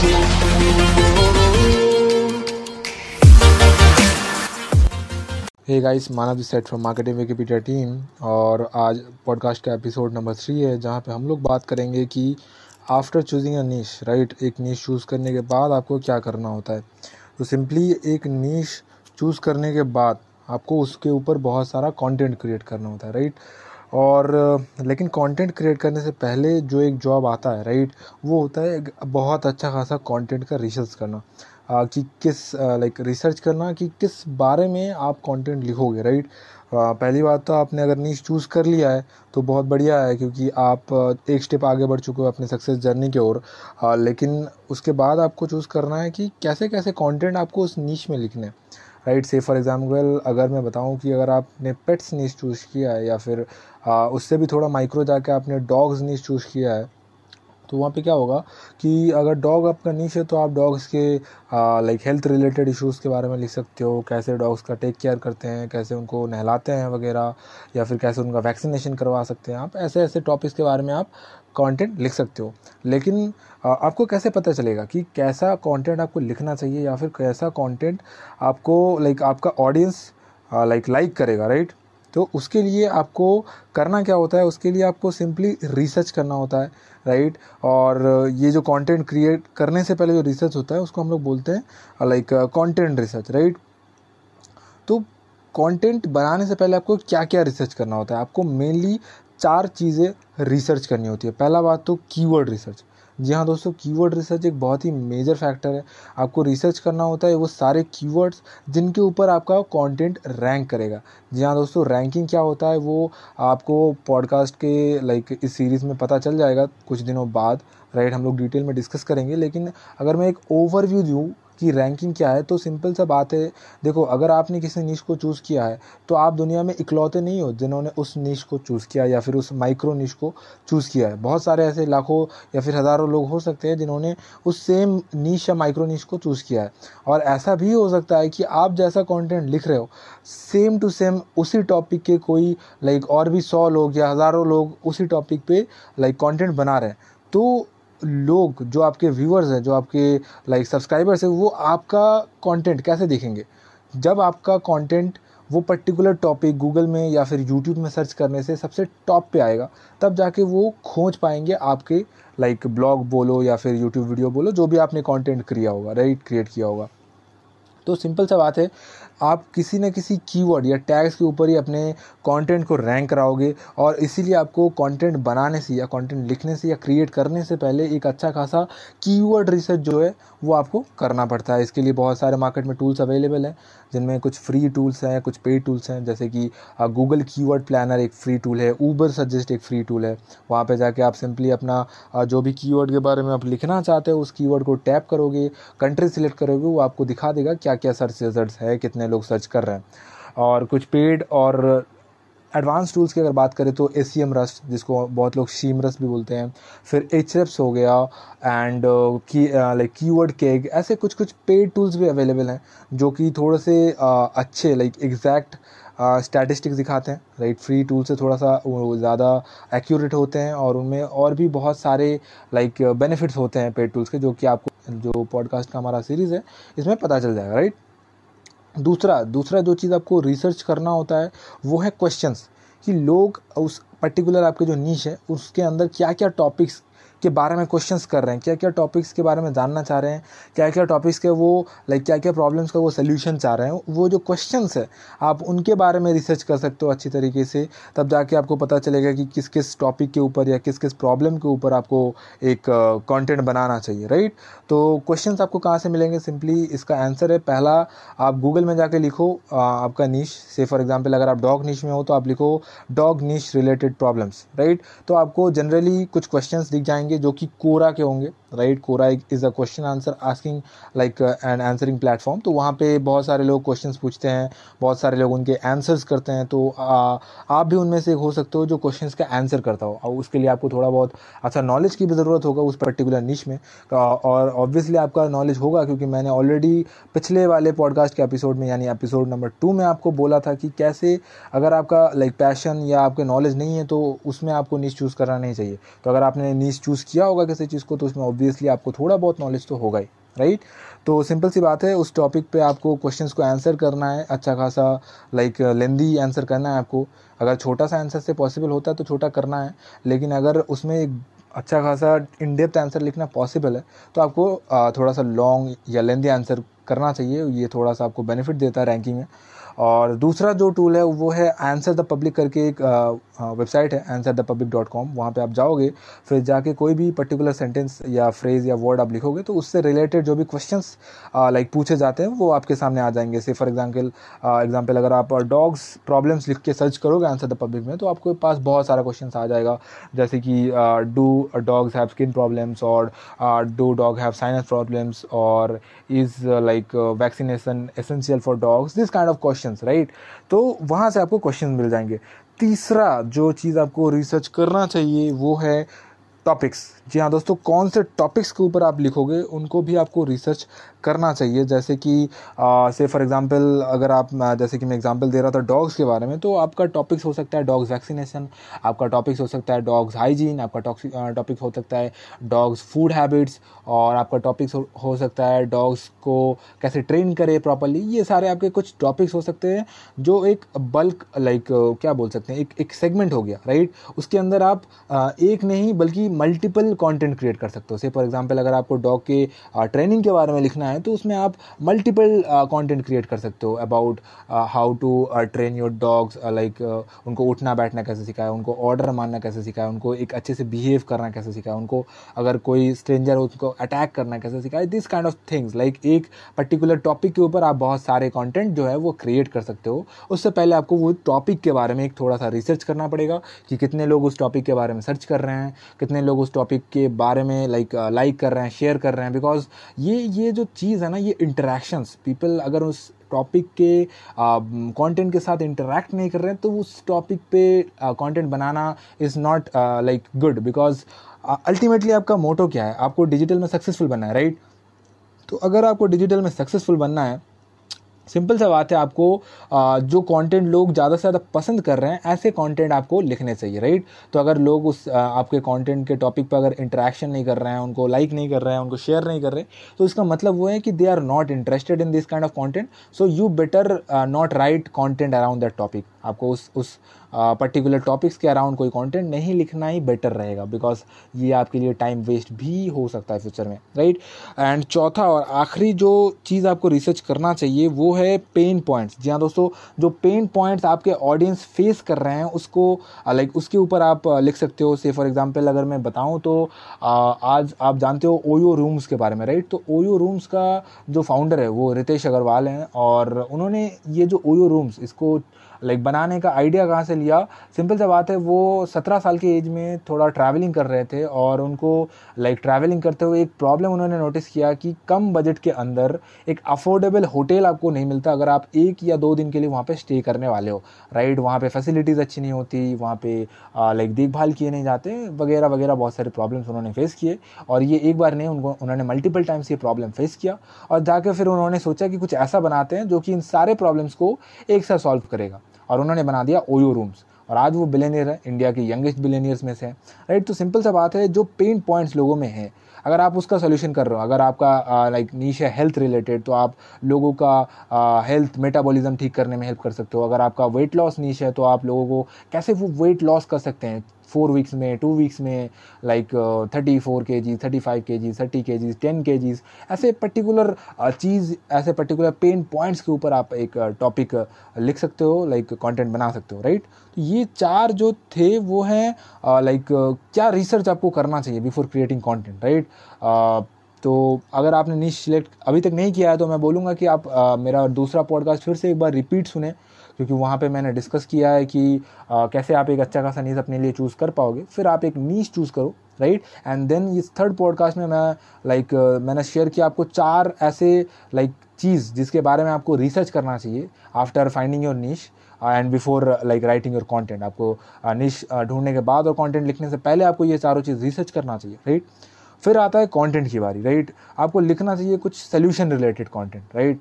Hey guys Manav Seth from marketing Wikipedia team और आज podcast का एपिसोड नंबर थ्री है, जहाँ पे हम लोग बात करेंगे कि after choosing a niche right एक नीश चूज़ करने के बाद आपको क्या करना होता है। तो सिंपली एक नीश चूज़ करने के बाद आपको उसके ऊपर बहुत सारा कंटेंट क्रिएट करना होता है राइट और, लेकिन कंटेंट क्रिएट करने से पहले जो एक जॉब आता है राइट वो होता है बहुत अच्छा खासा कंटेंट का रिसर्च करना। कि किस लाइक रिसर्च करना कि किस बारे में आप कंटेंट लिखोगे राइट पहली बात तो आपने अगर नीच चूज़ कर लिया है तो बहुत बढ़िया है, क्योंकि आप एक स्टेप आगे बढ़ चुके हो अपने सक्सेस जर्नी की ओर। लेकिन उसके बाद आपको चूज़ करना है कि कैसे कैसे कंटेंट आपको उस नीच में लिखने राइट से फॉर एग्जांपल अगर मैं बताऊँ कि अगर आपने पेट्स नीच चूज़ किया है या फिर आ, उससे भी थोड़ा माइक्रो जाके आपने डॉग्स नीच चूज़ किया है तो वहाँ पे क्या होगा कि अगर डॉग आपका नीच है तो आप डॉग्स के लाइक हेल्थ रिलेटेड इश्यूज़ के बारे में लिख सकते हो। कैसे डॉग्स का टेक केयर करते हैं, कैसे उनको नहलाते हैं वगैरह, या फिर कैसे उनका वैक्सीनेशन करवा सकते हैं। आप ऐसे ऐसे टॉपिक्स के बारे में आप कंटेंट लिख सकते हो। लेकिन आपको कैसे पता चलेगा कि कैसा कंटेंट आपको लिखना चाहिए, या फिर कैसा कंटेंट आपको लाइक आपका ऑडियंस लाइक लाइक करेगा राइट तो उसके लिए आपको करना क्या होता है? उसके लिए आपको सिंपली रिसर्च करना होता है राइट और ये जो कंटेंट क्रिएट करने से पहले जो रिसर्च होता है, उसको हम लोग बोलते हैं लाइक कंटेंट रिसर्च राइट तो कंटेंट बनाने से पहले आपको क्या क्या रिसर्च करना होता है? आपको मेनली चार चीज़ें रिसर्च करनी होती है। पहला बात तो कीवर्ड रिसर्च जी हाँ दोस्तों कीवर्ड रिसर्च एक बहुत ही मेजर फैक्टर है। आपको रिसर्च करना होता है, वो सारे कीवर्ड्स जिनके ऊपर आपका कंटेंट रैंक करेगा। जी हाँ दोस्तों रैंकिंग क्या होता है, वो आपको पॉडकास्ट के लाइक इस सीरीज़ में पता चल जाएगा कुछ दिनों बाद राइट हम लोग डिटेल में डिस्कस करेंगे, लेकिन अगर मैं एक ओवरव्यू दूँ की रैंकिंग क्या है? तो सिंपल सा बात है, देखो, अगर आपने किसी नीच को चूज़ किया है तो आप दुनिया में इकलौते नहीं हो जिन्होंने उस नीच को चूज़ किया या फिर उस माइक्रो नीच को चूज़ किया है। बहुत सारे ऐसे लाखों या फिर हज़ारों लोग हो सकते हैं जिन्होंने उस सेम नीच या माइक्रो नीच को चूज़ किया है। और ऐसा भी हो सकता है कि आप जैसा कॉन्टेंट लिख रहे हो सेम टू सेम उसी टॉपिक के कोई लाइक और भी सौ लोग या हज़ारों लोग उसी टॉपिक पे लाइक कंटेंट बना रहे हैं। तो लोग, जो आपके व्यूअर्स हैं, जो आपके लाइक सब्सक्राइबर्स हैं, वो आपका कंटेंट कैसे देखेंगे? जब आपका कंटेंट वो पर्टिकुलर टॉपिक गूगल में या फिर यूट्यूब में सर्च करने से सबसे टॉप पे आएगा, तब जाके वो खोज पाएँगे आपके लाइक ब्लॉग बोलो या फिर यूट्यूब वीडियो बोलो, जो भी आपने कंटेंट किया होगा राइट क्रिएट किया होगा। तो सिंपल सा बात है आप किसी न किसी कीवर्ड या टैग्स के ऊपर ही अपने कंटेंट को रैंक कराओगे और इसीलिए आपको कंटेंट बनाने से या कंटेंट लिखने से या क्रिएट करने से पहले एक अच्छा खासा कीवर्ड रिसर्च जो है, वो आपको करना पड़ता है। इसके लिए बहुत सारे मार्केट में टूल्स अवेलेबल हैं, जिनमें कुछ फ्री टूल्स हैं, कुछ पेड टूल्स हैं। जैसे कि गूगल कीवर्ड प्लानर एक फ्री टूल है ऊबर सजेस्ट एक फ्री टूल है। वहाँ पर जाके आप सिंपली अपना जो भी कीवर्ड के बारे में आप लिखना चाहते हो, उस कीवर्ड को टैप करोगे कंट्री सिलेक्ट करोगे, वो आपको दिखा देगा क्या क्या सर्च रिज़ल्ट है, कितने लोग सर्च कर रहे हैं। और कुछ पेड और एडवांस टूल्स की अगर बात करें तो ए सी एम रस जिसको बहुत लोग शीम रस भी बोलते हैं। फिर एच रेप्स हो गया एंड की लाइक कीवर्ड केग ऐसे कुछ कुछ पेड टूल्स भी अवेलेबल हैं जो कि थोड़े से uh, अच्छे लाइक एग्जैक्ट स्टैटिस्टिक्स दिखाते हैं। राइट फ्री टूल से थोड़ा सा वो ज़्यादा एक्यूरेट होते हैं और उनमें और भी बहुत सारे लाइक बेनिफिट्स होते हैं पेड टूल्स के जो कि आपको जो पॉडकास्ट का हमारा सीरीज़ है इसमें पता चल जाएगा। राइट दूसरा दूसरा जो चीज़ आपको रिसर्च करना होता है, वो है क्वेश्चंस कि लोग उस पर्टिकुलर आपके जो नीच है, उसके अंदर क्या क्या टॉपिक्स के बारे में क्वेश्चंस कर रहे हैं। क्या क्या टॉपिक्स के बारे में जानना चाह रहे हैं? क्या क्या टॉपिक्स के वो लाइक क्या क्या प्रॉब्लम्स का वो सोल्यूशन चाह रहे हैं? वो जो क्वेश्चंस है, आप उनके बारे में रिसर्च कर सकते हो अच्छी तरीके से। तब जाके आपको पता चलेगा कि किस किस टॉपिक के ऊपर या किस किस प्रॉब्लम के ऊपर आपको एक कंटेंट बनाना चाहिए राइट तो क्वेश्चन आपको कहाँ से मिलेंगे? सिंपली इसका आंसर है। पहला, आप गूगल में जाके लिखो आपका नीच से फॉर एग्ज़ाम्पल अगर आप डॉग नीच में हो तो आप लिखो डॉग नीच रिलेटेड प्रॉब्लम्स राइट तो आपको जनरली कुछ क्वेश्चन दिख जाएँगे। होंगे जो कि कोरा के होंगे right Quora is a question answer asking like and answering platform तो वहाँ पे बहुत सारे लोग क्वेश्चंस पूछते हैं बहुत सारे लोग उनके आंसर्स करते हैं तो आ, आप भी उनमें से हो सकते हो जो क्वेश्चंस का आंसर करता हो। और उसके लिए आपको थोड़ा बहुत अच्छा नॉलेज की भी ज़रूरत होगा उस पर्टिकुलर निश में। और ऑब्वियसली आपका नॉलेज होगा क्योंकि मैंने ऑलरेडी पिछले वाले पॉडकास्ट के एपिसोड में यानी एपिसोड नंबर टू में आपको बोला था कि कैसे अगर आपका लाइक पैशन या आपके नॉलेज नहीं है तो उसमें आपको नीच चूज़ करना नहीं चाहिए। तो अगर आपने नीच चूज़ यूज़ किया होगा किसी चीज़ को तो उसमें ऑब्वियसली आपको थोड़ा बहुत नॉलेज तो होगा ही राइट तो सिंपल सी बात है, उस टॉपिक पे आपको क्वेश्चंस को आंसर करना है अच्छा खासा लाइक लेंदी आंसर करना है आपको। अगर छोटा सा आंसर से पॉसिबल होता है तो छोटा करना है, लेकिन अगर उसमें एक अच्छा खासा इन डेप्थ आंसर लिखना पॉसिबल है तो आपको थोड़ा सा लॉन्ग या लेंदी आंसर करना चाहिए, ये थोड़ा सा आपको बेनिफिट देता है रैंकिंग में। और दूसरा जो टूल है, वो है आंसर द पब्लिक करके एक वेबसाइट है answer the public dot com वहाँ पर आप जाओगे, फिर जाके कोई भी पर्टिकुलर सेंटेंस या फ्रेज़ या वर्ड आप लिखोगे तो उससे रिलेटेड जो भी क्वेश्चंस लाइक पूछे जाते हैं, वो आपके सामने आ जाएँगे। से फॉर एग्ज़ाम्पल एग्ज़ाम्पल अगर आप डॉग्स प्रॉब्लम्स लिख के सर्च करोगे आंसर द पब्लिक में तो आपके पास बहुत सारा क्वेश्चन आ जाएगा। जैसे कि do dogs have skin problems और do dog have sinus problems और is like vaccination essential for dogs this kind of question questions right तो वहाँ से आपको क्वेश्चन मिल जाएँगे। तीसरा जो चीज़ आपको रिसर्च करना चाहिए, वो है टॉपिक्स जी हाँ दोस्तों कौन से टॉपिक्स के ऊपर आप लिखोगे उनको भी आपको रिसर्च करना चाहिए। जैसे कि से फॉर एग्जांपल अगर आप जैसे कि मैं एग्जांपल दे रहा था डॉग्स के बारे में तो आपका टॉपिक्स हो सकता है डॉग्स वैक्सीनेशन आपका टॉपिक्स हो सकता है डॉग्स हाइजीन आपका टॉपिक हो सकता है डॉग्स फ़ूड हैबिट्स और आपका टॉपिक्स हो, सकता है डॉग्स को कैसे ट्रेन करे प्रॉपरली ये सारे आपके कुछ टॉपिक्स हो सकते हैं जो एक बल्क लाइक क्या बोल सकते हैं एक एक सेगमेंट हो गया राइट उसके अंदर आप एक नहीं बल्कि मल्टीपल कंटेंट क्रिएट कर सकते हो। से फॉर एग्जांपल अगर आपको डॉग के ट्रेनिंग के बारे में लिखना है तो उसमें आप मल्टीपल कंटेंट क्रिएट कर सकते हो about how to train your dogs like उनको उठना बैठना कैसे सिखाया, उनको ऑर्डर मानना कैसे सिखाया, उनको एक अच्छे से बिहेव करना कैसे सिखाया, उनको अगर कोई स्ट्रेंजर हो, उसको अटैक करना कैसे सिखाया this kind of things like एक पर्टिकुलर टॉपिक के ऊपर आप बहुत सारे कॉन्टेंट जो है वो क्रिएट कर सकते हो। उससे पहले आपको वो टॉपिक के बारे में एक थोड़ा सा रिसर्च करना पड़ेगा कि कितने लोग उस टॉपिक के बारे में सर्च कर रहे हैं, कितने लोग उस टॉपिक के बारे में लाइक लाइक uh, कर रहे हैं शेयर कर रहे हैं बिकॉज़ ये ये जो चीज़ है ना ये इंटरेक्शंस पीपल अगर उस टॉपिक के कंटेंट uh, के साथ इंटरेक्ट नहीं कर रहे हैं तो उस टॉपिक पे content uh, banana is not like good because ultimately आपका मोटो क्या है आपको डिजिटल में सक्सेसफुल बनना है राइट right? तो अगर आपको डिजिटल में सक्सेसफुल बनना है सिंपल सा बात है आपको जो कंटेंट लोग ज़्यादा से ज़्यादा पसंद कर रहे हैं, ऐसे कंटेंट आपको लिखने चाहिए राइट तो अगर लोग उस आपके कंटेंट के टॉपिक पर अगर इंटरेक्शन नहीं कर रहे हैं, उनको लाइक नहीं कर रहे हैं, उनको शेयर नहीं कर रहे तो इसका मतलब वो है कि they are not interested in this kind of content so you better not write content around that topic आपको उस उस पर्टिकुलर टॉपिक्स के अराउंड कोई कंटेंट नहीं लिखना ही बेटर रहेगा बिकॉज़ ये आपके लिए टाइम वेस्ट भी हो सकता है फ्यूचर में राइट एंड चौथा और आखिरी जो चीज़ आपको रिसर्च करना चाहिए, वो है पेन पॉइंट्स जी हाँ दोस्तों, जो पेन पॉइंट्स आपके ऑडियंस फेस कर रहे हैं, उसको लाइक उसके ऊपर आप लिख सकते हो। से फॉर एग्ज़ाम्पल अगर मैं बताऊँ तो आज आप जानते हो ओयो रूम्स के बारे में राइट तो ओयो रूम्स का जो फाउंडर है, वो रितेश अग्रवाल हैं, और उन्होंने ये जो ओयो रूम्स इसको लाइक बनाने का आइडिया कहाँ से लिया? सिंपल सा बात है, वो सत्रह साल की एज में थोड़ा ट्रैवलिंग कर रहे थे और उनको लाइक ट्रैवलिंग करते हुए एक प्रॉब्लम उन्होंने नोटिस किया कि कम बजट के अंदर एक अफोर्डेबल होटल आपको नहीं मिलता अगर आप एक या दो दिन के लिए वहाँ पर स्टे करने वाले हो। राइट वहाँ पर फैसिलिटीज़ अच्छी नहीं होती, वहाँ पर लाइक देखभाल किए नहीं जाते, वगैरह वगैरह बहुत सारे प्रॉब्लम्स उन्होंने फेस किए और ये एक बार नहीं, उनको, उन्होंने मल्टीपल टाइम्स ये प्रॉब्लम फेस किया और जाकर फिर उन्होंने सोचा कि कुछ ऐसा बनाते हैं जो कि इन सारे प्रॉब्लम्स को एक साथ सॉल्व करेगा। और उन्होंने बना दिया ओयो रूम्स और आज वो बिलेनियर है इंडिया के यंगेस्ट बिलेनियर्स में से है। राइट तो सिंपल सा बात है, जो पेन पॉइंट्स लोगों में है, अगर आप उसका सोल्यूशन कर रहे हो, अगर आपका लाइक नीच है हेल्थ रिलेटेड तो आप लोगों का हेल्थ मेटाबॉलिज्म ठीक करने में हेल्प कर सकते हो। अगर आपका वेट लॉस नीच है तो आप लोगों को, कैसे वो वेट लॉस कर सकते हैं? फोर वीक्स में टू वीक्स में like thirty four K G thirty five के जी थर्टी के जी टेन के जीज ऐसे पर्टिकुलर चीज़ ऐसे पर्टिकुलर पेन पॉइंट्स के ऊपर आप एक टॉपिक uh, uh, लिख सकते हो लाइक कंटेंट बना सकते हो राइट तो ये चार जो थे वो हैं लाइक uh, क्या रिसर्च आपको करना चाहिए बिफोर क्रिएटिंग कॉन्टेंट राइट तो अगर आपने नीच सिलेक्ट अभी तक नहीं किया है तो मैं बोलूँगा कि आप आ, मेरा दूसरा पॉडकास्ट फिर से एक बार रिपीट सुने। क्योंकि वहाँ पे मैंने डिस्कस किया है कि आ, कैसे आप एक अच्छा खासा नीज अपने लिए चूज़ कर पाओगे। फिर आप एक नीच चूज़ करो राइट एंड देन इस थर्ड पॉडकास्ट में मैं लाइक like, मैंने शेयर किया आपको चार ऐसे लाइक like, चीज़ जिसके बारे में आपको रिसर्च करना चाहिए after finding your niche and before like writing your content आपको निश ढूँढने के बाद और कंटेंट लिखने से पहले आपको ये चारों चीज़ रिसर्च करना चाहिए राइट फिर आता है कंटेंट की बारी राइट आपको लिखना चाहिए कुछ सोल्यूशन रिलेटेड कंटेंट राइट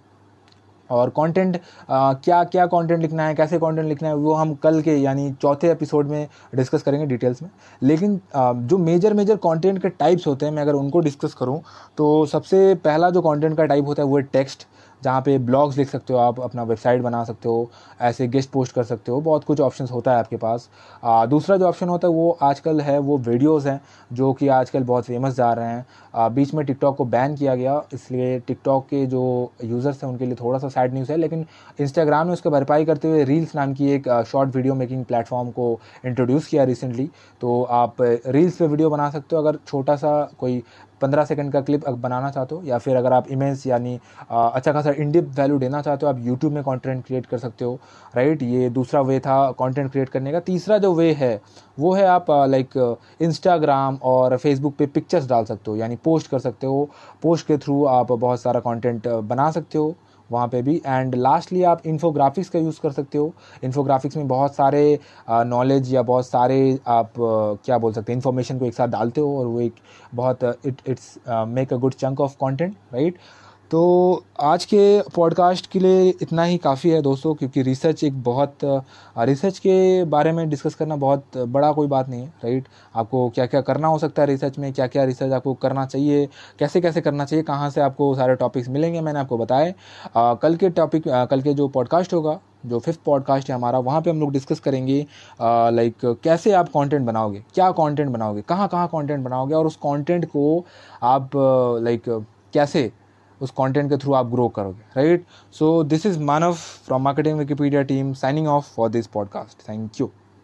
और कंटेंट क्या क्या कंटेंट लिखना है, कैसे कंटेंट लिखना है, वो हम कल के, यानी चौथे एपिसोड में डिस्कस करेंगे डिटेल्स में। लेकिन जो मेजर मेजर कंटेंट के टाइप्स होते हैं, मैं अगर उनको डिस्कस करूँ तो सबसे पहला जो कंटेंट का टाइप होता है, वो है टेक्स्ट जहाँ पे ब्लॉग्स लिख सकते हो आप अपना वेबसाइट बना सकते हो ऐसे गेस्ट पोस्ट कर सकते हो बहुत कुछ ऑप्शन होता है आपके पास। आ, दूसरा जो ऑप्शन होता है वो आजकल है वो वीडियोज़ हैं जो कि आजकल बहुत फ़ेमस जा रहे हैं। आ, बीच में टिकटॉक को बैन किया गया इसलिए टिकटॉक के जो यूज़र्स हैं उनके लिए थोड़ा सा सैड न्यूज़ है लेकिन इंस्टाग्राम ने उसकी भरपाई करते हुए रील्स नाम की एक शॉर्ट वीडियो मेकिंग प्लेटफॉर्म को इंट्रोड्यूस किया रिसेंटली तो आप रील्स पे वीडियो बना सकते हो अगर छोटा सा कोई पंद्रह सेकंड का क्लिप बनाना चाहते हो, या फिर अगर आप इमेज यानी अच्छा खासा इंडिप वैल्यू देना चाहते हो, आप यूट्यूब में कंटेंट क्रिएट कर सकते हो राइट ये दूसरा वे था कंटेंट क्रिएट करने का। तीसरा जो वे है, वो है आप लाइक इंस्टाग्राम और फेसबुक पे पिक्चर्स डाल सकते हो, यानी पोस्ट कर सकते हो। पोस्ट के थ्रू आप बहुत सारा कॉन्टेंट बना सकते हो। वहाँ पे भी। एंड लास्टली आप इन्फोग्राफिक्स का यूज़ कर सकते हो। इन्फोग्राफिक्स में बहुत सारे नॉलेज या बहुत सारे आप क्या बोल सकते हैं इन्फॉर्मेशन को एक साथ डालते हो और वो एक बहुत it it's make a good chunk of content right तो आज के पॉडकास्ट के लिए इतना ही काफ़ी है दोस्तों, क्योंकि रिसर्च एक बहुत रिसर्च के बारे में डिस्कस करना बहुत बड़ा कोई बात नहीं है राइट आपको क्या क्या करना हो सकता है रिसर्च में क्या क्या रिसर्च आपको करना चाहिए कैसे कैसे करना चाहिए, कहाँ से आपको सारे टॉपिक्स मिलेंगे, मैंने आपको बताए। कल के टॉपिक कल के जो पॉडकास्ट होगा, जो फिफ्थ पॉडकास्ट है हमारा, वहाँ पे हम लोग डिस्कस करेंगे लाइक कैसे आप कंटेंट बनाओगे, क्या कंटेंट बनाओगे कहाँ कहाँ कंटेंट बनाओगे, और उस कंटेंट को आप लाइक कैसे उस कंटेंट के थ्रू आप ग्रो करोगे right so this is Manav from marketing Wikipedia team signing off for this podcast thank you